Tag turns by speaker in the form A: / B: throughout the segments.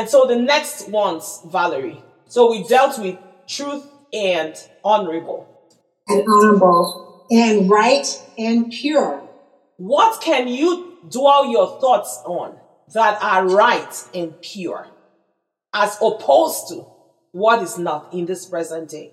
A: And so the next ones, Valerie. So we dealt with truth and honorable.
B: And honorable and right and pure.
A: What can you dwell your thoughts on that are right and pure as opposed to what is not in this present day?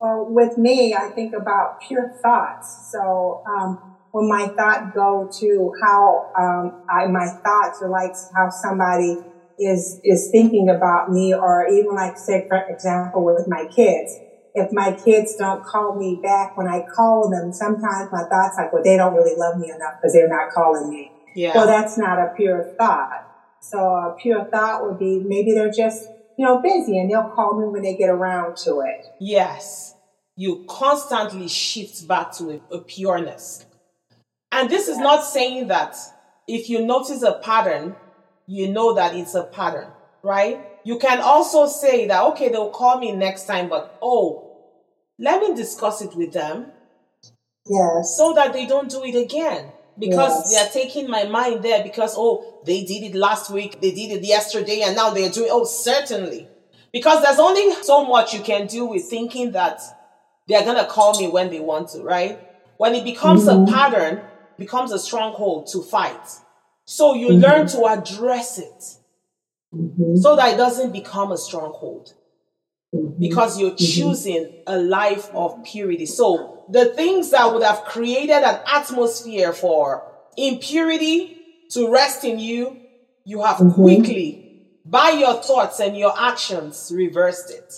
B: Well, with me, I think about pure thoughts. So, um, when my thought go to how um, I, my thoughts are like how somebody is is thinking about me, or even like say for example with my kids. If my kids don't call me back when I call them, sometimes my thoughts like, well, they don't really love me enough because they're not calling me. Yeah. Well, that's not a pure thought. So a pure thought would be maybe they're just you know busy and they'll call me when they get around to it.
A: Yes, you constantly shift back to a, a pureness. And this is not saying that if you notice a pattern, you know that it's a pattern, right? You can also say that, okay, they'll call me next time, but oh, let me discuss it with them.
B: Yes.
A: So that they don't do it again. Because yes. they are taking my mind there because, oh, they did it last week, they did it yesterday, and now they're doing, oh, certainly. Because there's only so much you can do with thinking that they're going to call me when they want to, right? When it becomes mm-hmm. a pattern, becomes a stronghold to fight. So you mm-hmm. learn to address it mm-hmm. so that it doesn't become a stronghold mm-hmm. because you're mm-hmm. choosing a life of purity. So the things that would have created an atmosphere for impurity to rest in you, you have mm-hmm. quickly, by your thoughts and your actions, reversed it.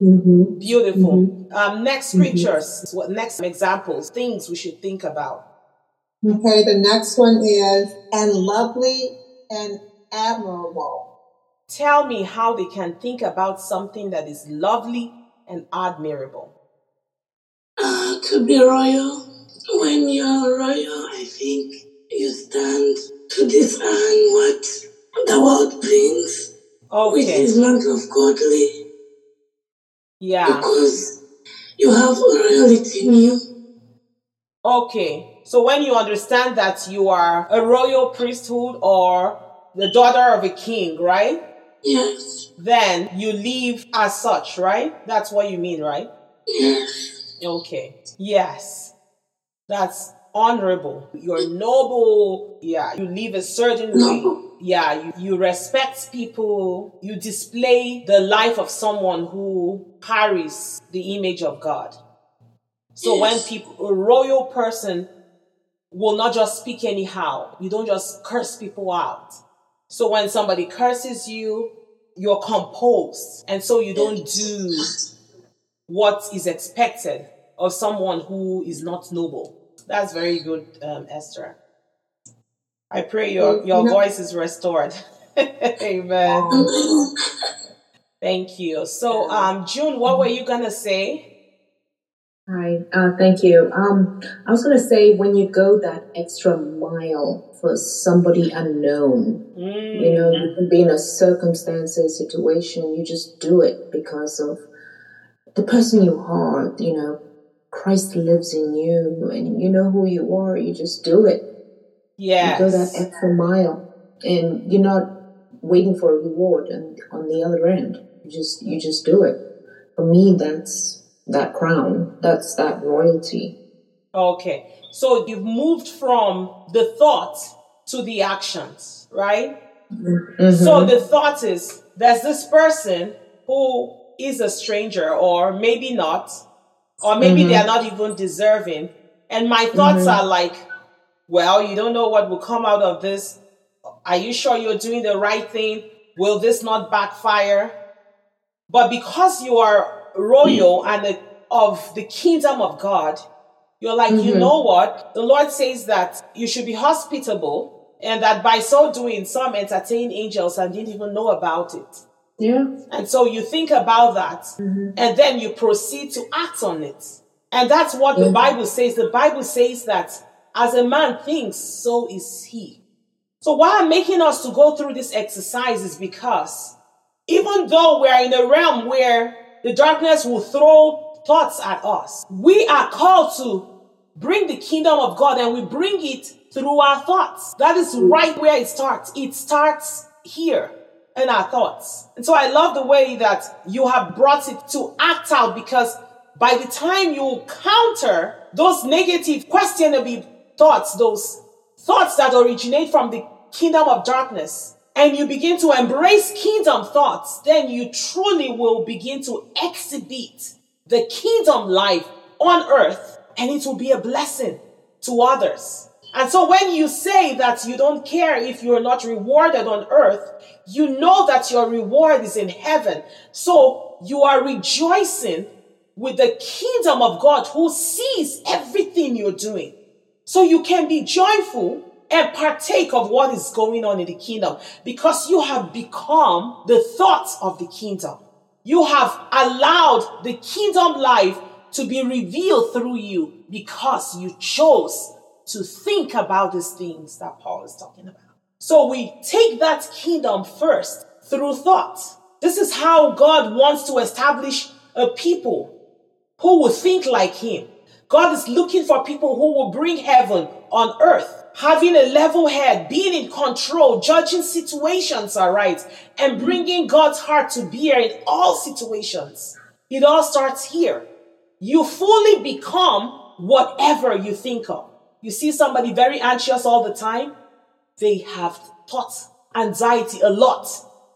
A: Mm-hmm. Beautiful. Um, next scriptures, what next examples, things we should think about.
B: Okay, the next one is, and lovely and admirable.
A: Tell me how they can think about something that is lovely and admirable.
C: Uh, to be royal. When you're royal, I think you stand to defend what the world brings, okay. which is not of godly.
A: Yeah.
C: Because you have royalty in you.
A: Okay. So when you understand that you are a royal priesthood or the daughter of a king, right?
C: Yes.
A: Then you live as such, right? That's what you mean, right?
C: Yes.
A: Okay. Yes. That's honorable. You're noble. Yeah. You live a certain way. Yeah. You, you respect people. You display the life of someone who carries the image of God. So yes. when people, a royal person will not just speak anyhow. You don't just curse people out. So when somebody curses you, you're composed. And so you don't do what is expected of someone who is not noble. That's very good, um, Esther. I pray your, your voice is restored. Amen. Thank you. So, um, June, what were you going to say?
D: Hi, uh, thank you. Um, I was going to say when you go that extra mile for somebody unknown, mm. you know, you can be in a circumstance, a situation, you just do it because of the person you are, you know, Christ lives in you and you know who you are, you just do it.
A: Yeah.
D: You go that extra mile and you're not waiting for a reward and on the other end. You just, you just do it. For me, that's that crown. That's that royalty.
A: Okay. So you've moved from the thought to the actions, right? Mm-hmm. So the thought is there's this person who is a stranger or maybe not, or maybe mm-hmm. they are not even deserving. And my thoughts mm-hmm. are like, well, you don't know what will come out of this. Are you sure you're doing the right thing? Will this not backfire? But because you are royal and a, of the kingdom of God, you're like, mm-hmm. you know what? The Lord says that you should be hospitable and that by so doing, some entertain angels and didn't even know about it.
D: Yeah.
A: And so you think about that mm-hmm. and then you proceed to act on it. And that's what mm-hmm. the Bible says. The Bible says that as a man thinks, so is he. So why I'm making us to go through this exercise is because even though we're in a realm where the darkness will throw thoughts at us. We are called to bring the kingdom of God and we bring it through our thoughts. That is right where it starts. It starts here. in our thoughts. And so I love the way that you have brought it to act out because by the time you counter those negative, questionable thoughts, those thoughts that originate from the kingdom of darkness, and you begin to embrace kingdom thoughts, then you truly will begin to exhibit the kingdom life on earth, and it will be a blessing to others. And so when you say that you don't care if you're not rewarded on earth, you know that your reward is in heaven. So you are rejoicing with the kingdom of God who sees everything you're doing. So you can be joyful and partake of what is going on in the kingdom because you have become the thoughts of the kingdom. You have allowed the kingdom life to be revealed through you because you chose to think about these things that Paul is talking about. So we take that kingdom first through thought. This is how God wants to establish a people who will think like him. God is looking for people who will bring heaven on earth, having a level head, being in control, judging situations all right, and bringing God's heart to bear in all situations. It all starts here. You fully become whatever you think of. You see somebody very anxious all the time, they have thought anxiety a lot.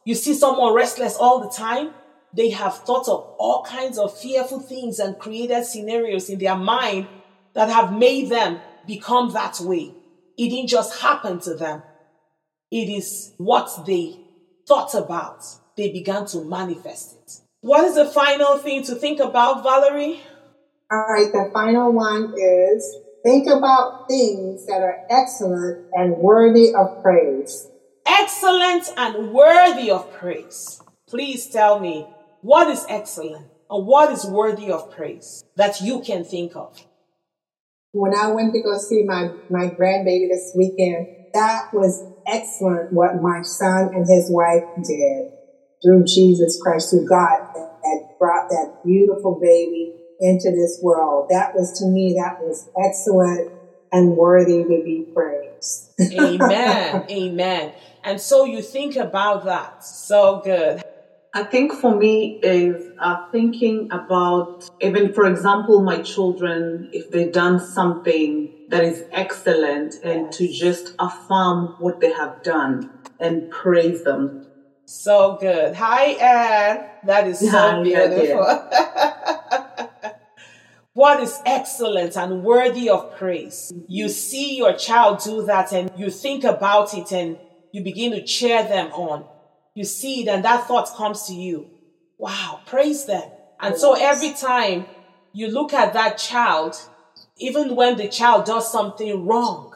A: You see someone restless all the time, they have thought of all kinds of fearful things and created scenarios in their mind that have made them become that way. It didn't just happen to them. It is what they thought about. They began to manifest it. What is the final thing to think about, Valerie?
B: All right, the final one is think about things that are excellent and worthy of praise.
A: Excellent and worthy of praise. Please tell me what is excellent and what is worthy of praise that you can think of?
B: When I went to go see my, my grandbaby this weekend, that was excellent what my son and his wife did through Jesus Christ, through God, that brought that beautiful baby into this world. That was to me, that was excellent and worthy to be praised.
A: Amen. Amen. And so you think about that. So good.
E: I think for me is uh, thinking about even, for example, my children, if they've done something that is excellent and to just affirm what they have done and praise them.
A: So good. Hi, Anne. That is so Hi, beautiful. what is excellent and worthy of praise? You see your child do that and you think about it and you begin to cheer them on you see it and that thought comes to you. Wow, praise them. And so every time you look at that child, even when the child does something wrong,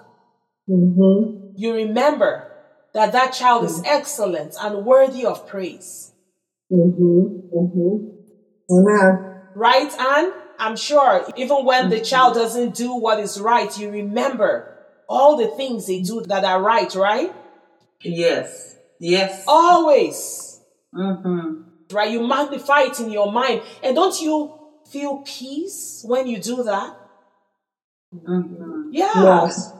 A: mm-hmm. you remember that that child mm-hmm. is excellent and worthy of praise.
B: Mm-hmm. Mm-hmm.
A: Right, Anne? I'm sure even when the child doesn't do what is right, you remember all the things they do that are right, right?
E: Yes. Yes.
A: Always.
E: Mm-hmm.
A: Right? You magnify it in your mind. And don't you feel peace when you do that?
E: Mm-hmm.
A: Yeah. Yes.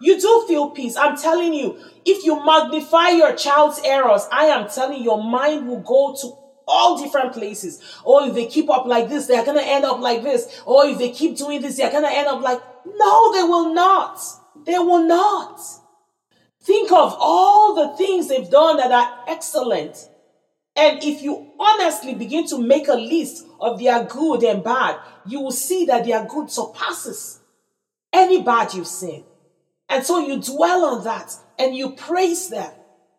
A: You do feel peace. I'm telling you, if you magnify your child's errors, I am telling you, your mind will go to all different places. Or if they keep up like this, they're going to end up like this. Or if they keep doing this, they're going to end up like, no, they will not. They will not. Think of all the things they've done that are excellent. And if you honestly begin to make a list of their good and bad, you will see that their good surpasses any bad you've seen. And so you dwell on that and you praise them.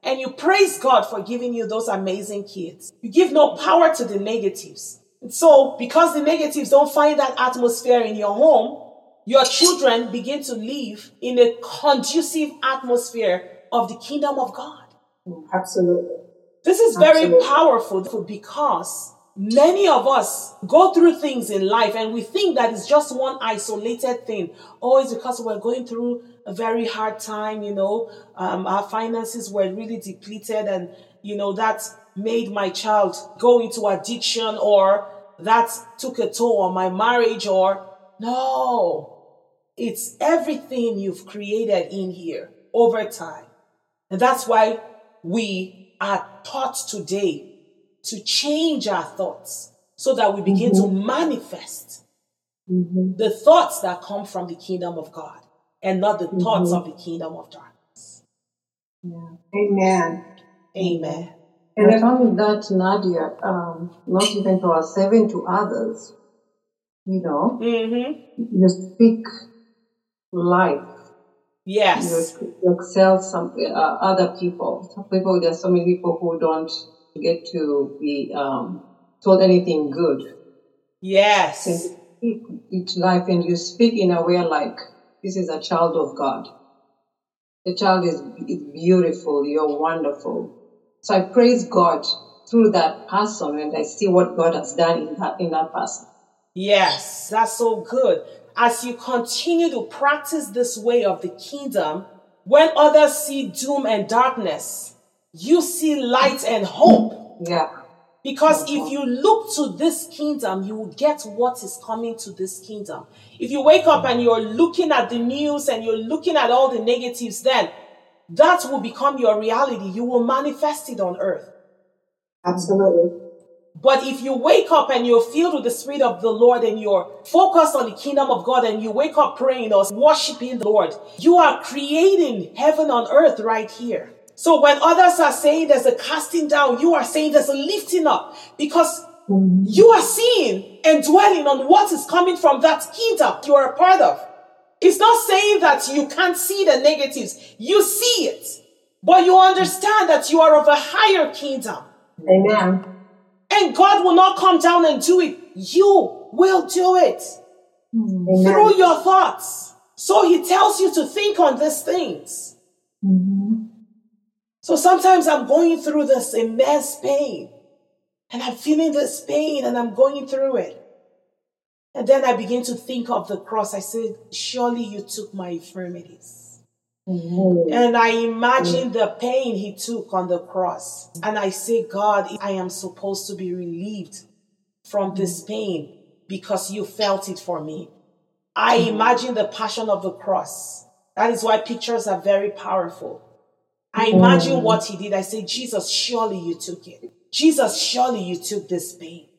A: And you praise God for giving you those amazing kids. You give no power to the negatives. And so, because the negatives don't find that atmosphere in your home, your children begin to live in a conducive atmosphere of the kingdom of God.
B: Absolutely.
A: This is very Absolutely. powerful because many of us go through things in life and we think that it's just one isolated thing. Oh, it's because we're going through a very hard time, you know, um, our finances were really depleted and, you know, that made my child go into addiction or that took a toll on my marriage or no. It's everything you've created in here over time. And that's why we are taught today to change our thoughts so that we begin mm-hmm. to manifest mm-hmm. the thoughts that come from the kingdom of God and not the mm-hmm. thoughts of the kingdom of darkness.
B: Yeah. Amen.
A: Amen.
F: And not only that, Nadia, um, not even to us, even to others, you know,
A: mm-hmm.
F: you speak life.
A: Yes.
F: You excel some uh, other people. Some people, there's so many people who don't get to be um, told anything good.
A: Yes.
F: And you speak life and you speak in a way like this is a child of God. The child is, is beautiful. You're wonderful. So I praise God through that person and I see what God has done in that, in that person.
A: Yes, that's so good. As you continue to practice this way of the kingdom, when others see doom and darkness, you see light and hope.
F: Yeah.
A: Because if you look to this kingdom, you will get what is coming to this kingdom. If you wake up and you're looking at the news and you're looking at all the negatives, then that will become your reality. You will manifest it on earth.
B: Absolutely.
A: But if you wake up and you're filled with the Spirit of the Lord and you're focused on the kingdom of God and you wake up praying or worshiping the Lord, you are creating heaven on earth right here. So when others are saying there's a casting down, you are saying there's a lifting up because you are seeing and dwelling on what is coming from that kingdom you are a part of. It's not saying that you can't see the negatives. You see it, but you understand that you are of a higher kingdom.
B: Amen.
A: And God will not come down and do it. You will do it Amen. through your thoughts. So he tells you to think on these things. Mm-hmm. So sometimes I'm going through this immense pain and I'm feeling this pain and I'm going through it. And then I begin to think of the cross. I said, Surely you took my infirmities. Mm-hmm. And I imagine mm-hmm. the pain he took on the cross. And I say, God, I am supposed to be relieved from this mm-hmm. pain because you felt it for me. I mm-hmm. imagine the passion of the cross. That is why pictures are very powerful. I imagine mm-hmm. what he did. I say, Jesus, surely you took it. Jesus, surely you took this pain.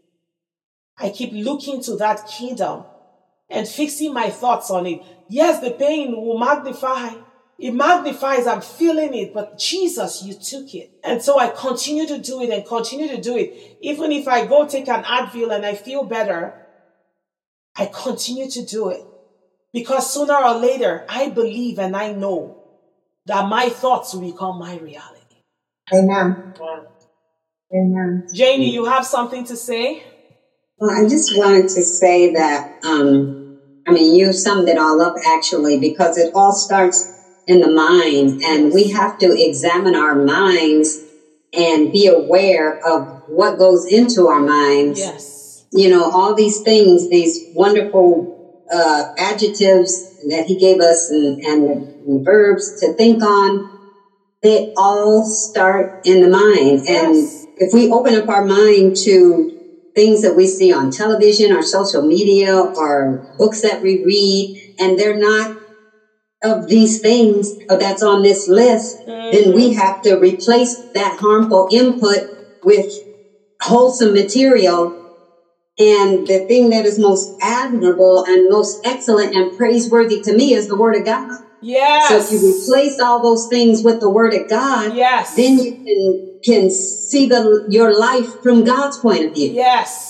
A: I keep looking to that kingdom and fixing my thoughts on it. Yes, the pain will magnify. It magnifies, I'm feeling it, but Jesus, you took it. And so I continue to do it and continue to do it. Even if I go take an Advil and I feel better, I continue to do it. Because sooner or later, I believe and I know that my thoughts will become my reality.
B: Amen. Amen.
A: Janie, you have something to say?
G: Well, I just wanted to say that, um, I mean, you summed it all up actually, because it all starts in the mind, and we have to examine our minds and be aware of what goes into our minds.
A: Yes.
G: You know, all these things, these wonderful uh, adjectives that he gave us and, and verbs to think on, they all start in the mind. Yes. And if we open up our mind to things that we see on television or social media or books that we read, and they're not of these things that's on this list, mm-hmm. then we have to replace that harmful input with wholesome material. And the thing that is most admirable and most excellent and praiseworthy to me is the Word of God.
A: Yes.
G: So if you replace all those things with the Word of God,
A: yes.
G: then you can can see the your life from God's point of view.
A: Yes.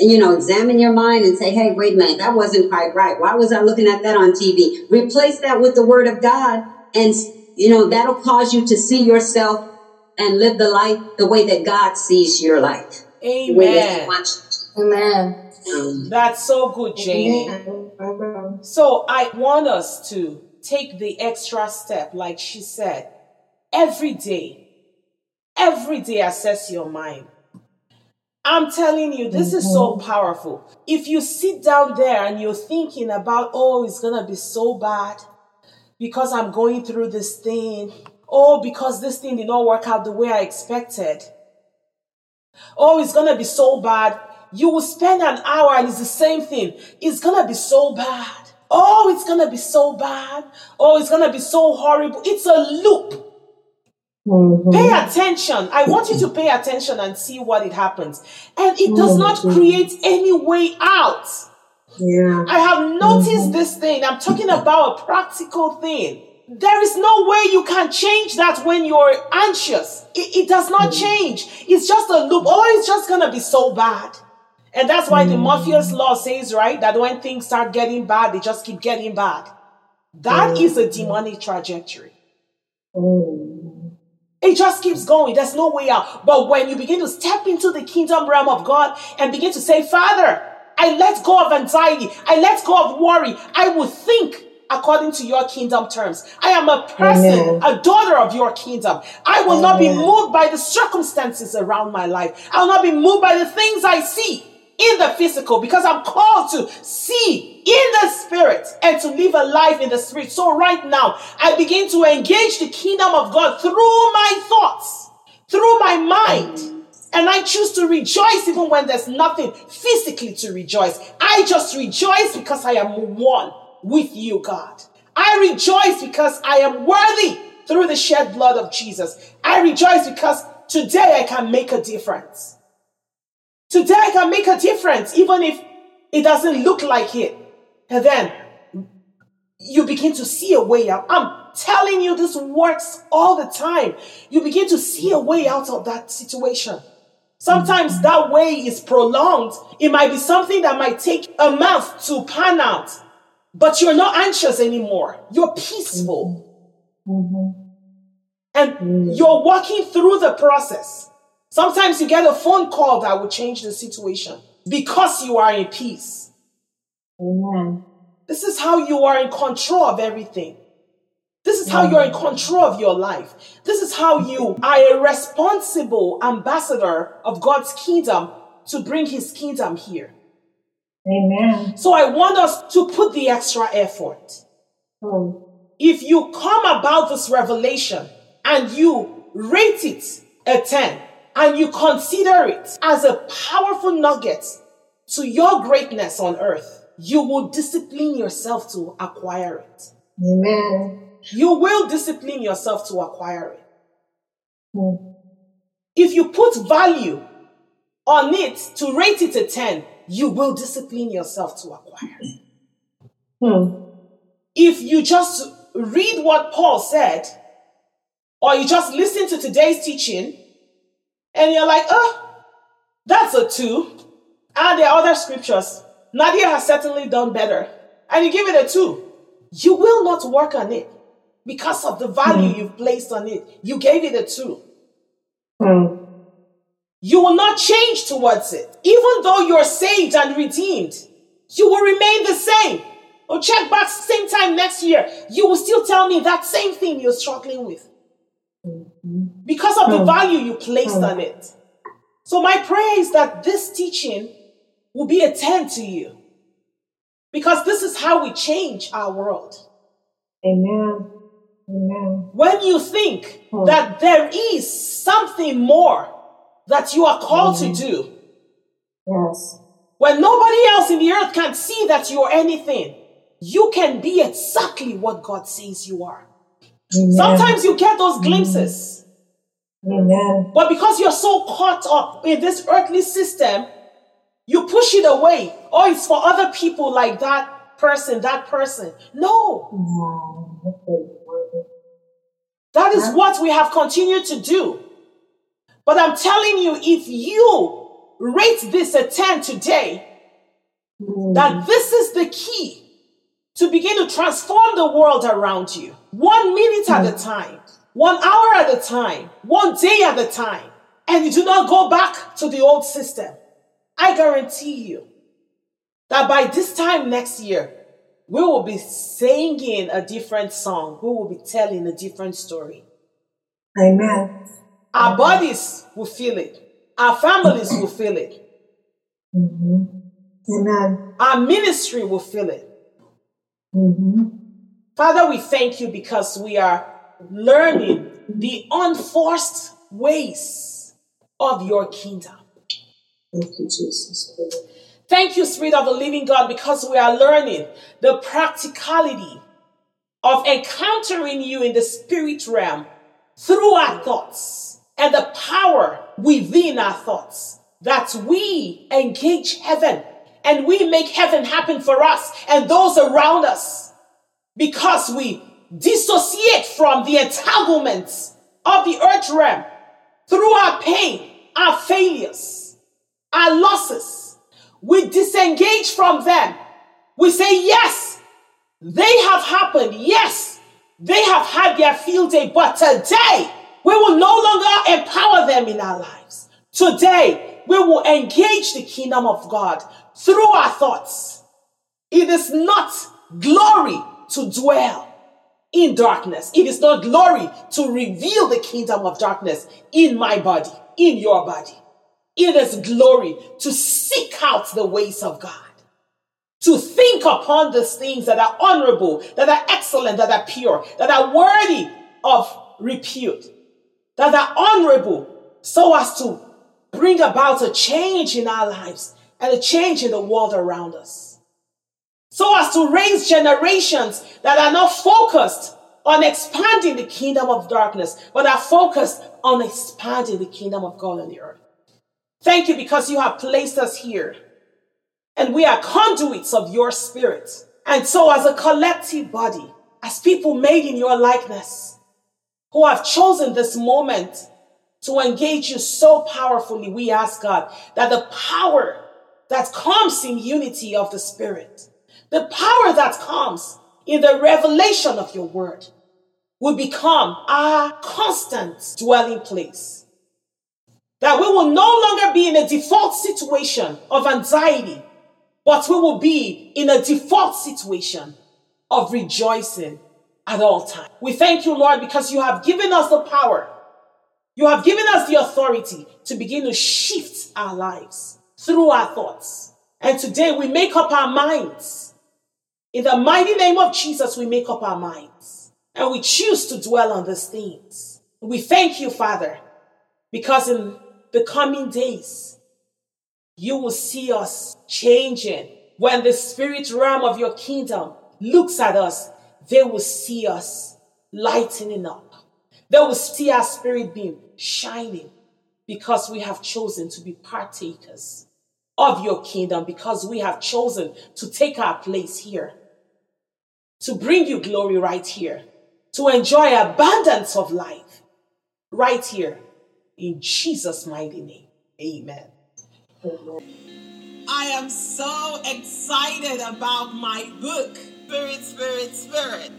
G: And, you know, examine your mind and say, hey, wait a minute, that wasn't quite right. Why was I looking at that on TV? Replace that with the word of God. And, you know, that'll cause you to see yourself and live the life the way that God sees your life.
A: Amen.
B: Amen.
A: Um, That's so good, Janie. So I want us to take the extra step, like she said, every day Every day assess your mind. I'm telling you, this is so mm-hmm. powerful. If you sit down there and you're thinking about, oh, it's going to be so bad because I'm going through this thing. Oh, because this thing did not work out the way I expected. Oh, it's going to be so bad. You will spend an hour and it's the same thing. It's going to be so bad. Oh, it's going to be so bad. Oh, it's going to be so horrible. It's a loop. Mm-hmm. Pay attention. I want you to pay attention and see what it happens. And it does not mm-hmm. create any way out.
B: Yeah.
A: I have noticed mm-hmm. this thing. I'm talking about a practical thing. There is no way you can change that when you're anxious. It, it does not mm-hmm. change. It's just a loop. Oh, it's just going to be so bad. And that's why the mm. Murphy's law says, right, that when things start getting bad, they just keep getting bad. That mm. is a demonic trajectory. Mm. It just keeps going. There's no way out. But when you begin to step into the kingdom realm of God and begin to say, Father, I let go of anxiety. I let go of worry. I will think according to your kingdom terms. I am a person, Amen. a daughter of your kingdom. I will Amen. not be moved by the circumstances around my life. I will not be moved by the things I see in the physical because I'm called to see in the spirit and to live a life in the spirit. So right now, I begin to engage the kingdom of God through my thoughts, through my mind. And I choose to rejoice even when there's nothing physically to rejoice. I just rejoice because I am one with you, God. I rejoice because I am worthy through the shed blood of Jesus. I rejoice because today I can make a difference. Today I can make a difference, even if it doesn't look like it. And then you begin to see a way out. I'm telling you, this works all the time. You begin to see a way out of that situation. Sometimes that way is prolonged. It might be something that might take a month to pan out, but you're not anxious anymore. You're peaceful. Mm-hmm. And mm-hmm. you're walking through the process. Sometimes you get a phone call that will change the situation because you are in peace.
B: Amen.
A: This is how you are in control of everything. This is how you're in control of your life. This is how you are a responsible ambassador of God's kingdom to bring his kingdom here.
B: Amen.
A: So I want us to put the extra effort. Oh. If you come about this revelation and you rate it a 10, and you consider it as a powerful nugget to your greatness on earth, you will discipline yourself to acquire it.
B: Amen.
A: You will discipline yourself to acquire it. Hmm. If you put value on it to rate it a 10, you will discipline yourself to acquire it. Hmm. If you just read what Paul said, or you just listen to today's teaching, and you're like, oh, that's a two. And there are other scriptures. Nadia has certainly done better. And you give it a two. You will not work on it because of the value mm. you've placed on it. You gave it a two. Mm. You will not change towards it. Even though you're saved and redeemed, you will remain the same. Or check back same time next year. You will still tell me that same thing you're struggling with because of the hmm. value you placed hmm. on it. So, my prayer is that this teaching will be a 10 to you because this is how we change our world.
B: Amen. Amen.
A: When you think hmm. that there is something more that you are called to do,
B: yes.
A: When nobody else in the earth can see that you're anything, you can be exactly what God says you are. Amen. Sometimes you get those glimpses.
B: Amen.
A: But because you're so caught up in this earthly system, you push it away. Oh, it's for other people like that person, that person. No. That is what we have continued to do. But I'm telling you, if you rate this a 10 today, that hmm. this is the key to begin to transform the world around you. One minute at a time, one hour at a time, one day at a time. And you do not go back to the old system. I guarantee you that by this time next year, we will be singing a different song. We will be telling a different story.
B: Amen.
A: Our bodies will feel it. Our families will feel it.
B: Mm-hmm. Amen.
A: Our ministry will feel it.
B: Mm-hmm.
A: Father, we thank you because we are learning the unforced ways of your kingdom.
B: Thank you, Jesus.
A: Thank you, Spirit of the Living God, because we are learning the practicality of encountering you in the spirit realm through our thoughts and the power within our thoughts that we engage heaven and we make heaven happen for us and those around us because we dissociate from the entanglements of the earth realm through our pain, our failures, our losses. We disengage from them. We say, yes, they have happened. Yes, they have had their field day, but today we will no longer empower them in our lives. Today we will engage the kingdom of God through our thoughts. It is not glory to dwell in darkness. It is not glory to reveal the kingdom of darkness in my body, in your body. It is glory to seek out the ways of God, to think upon those things that are honorable, that are excellent, that are pure, that are worthy of repute, that are honorable, so as to bring about a change in our lives and a change in the world around us. So as to raise generations that are not focused on expanding the kingdom of darkness, but are focused on expanding the kingdom of God on the earth. Thank you because you have placed us here and we are conduits of your spirit. And so, as a collective body, as people made in your likeness, who have chosen this moment to engage you so powerfully, we ask God that the power that comes in unity of the Spirit, the power that comes in the revelation of your word, will become our constant dwelling place. That we will no longer be in a default situation of anxiety, but we will be in a default situation of rejoicing at all times. We thank you, Lord, because you have given us the power. You have given us the authority to begin to shift our lives through our thoughts. And today we make up our minds. In the mighty name of Jesus, we make up our minds. And we choose to dwell on these things. We thank you, Father, because in the coming days, you will see us changing. When the spirit realm of your kingdom looks at us, they will see us lightening up. They will see our spirit beam shining because we have chosen to be partakers of your kingdom because we have chosen to take our place here, to bring you glory right here, to enjoy abundance of life right here in Jesus' mighty name. Amen. I am so excited about my book, Spirit, Spirit, Spirit.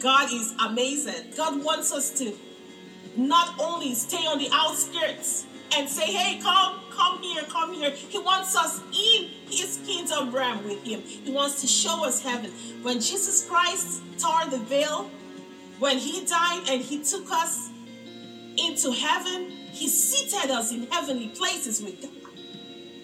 A: God is amazing. God wants us to not only stay on the outskirts and say, hey, come, come here, come here. He wants us in his kingdom realm with him. He wants to show us heaven. When Jesus Christ tore the veil, when he died and he took us into heaven, he seated us in heavenly places with God.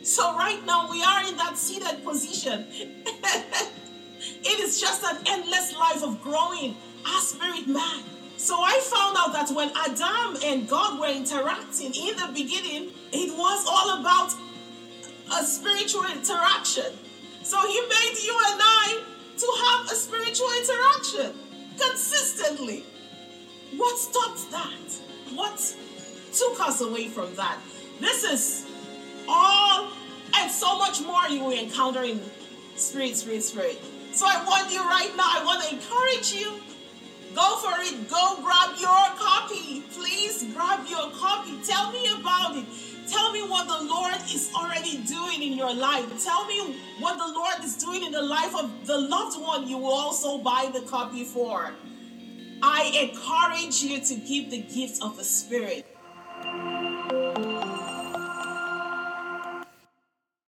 A: So right now we are in that seated position. it is just an endless life of growing our spirit man so I found out that when Adam and God were interacting in the beginning, it was all about a spiritual interaction. So He made you and I to have a spiritual interaction consistently. What stopped that? What took us away from that? This is all and so much more you will encounter in Spirit, Spirit, Spirit. So I want you right now, I want to encourage you Go for it. Go grab your copy. Please grab your copy. Tell me about it. Tell me what the Lord is already doing in your life. Tell me what the Lord is doing in the life of the loved one you will also buy the copy for. I encourage you to give the gift of the Spirit.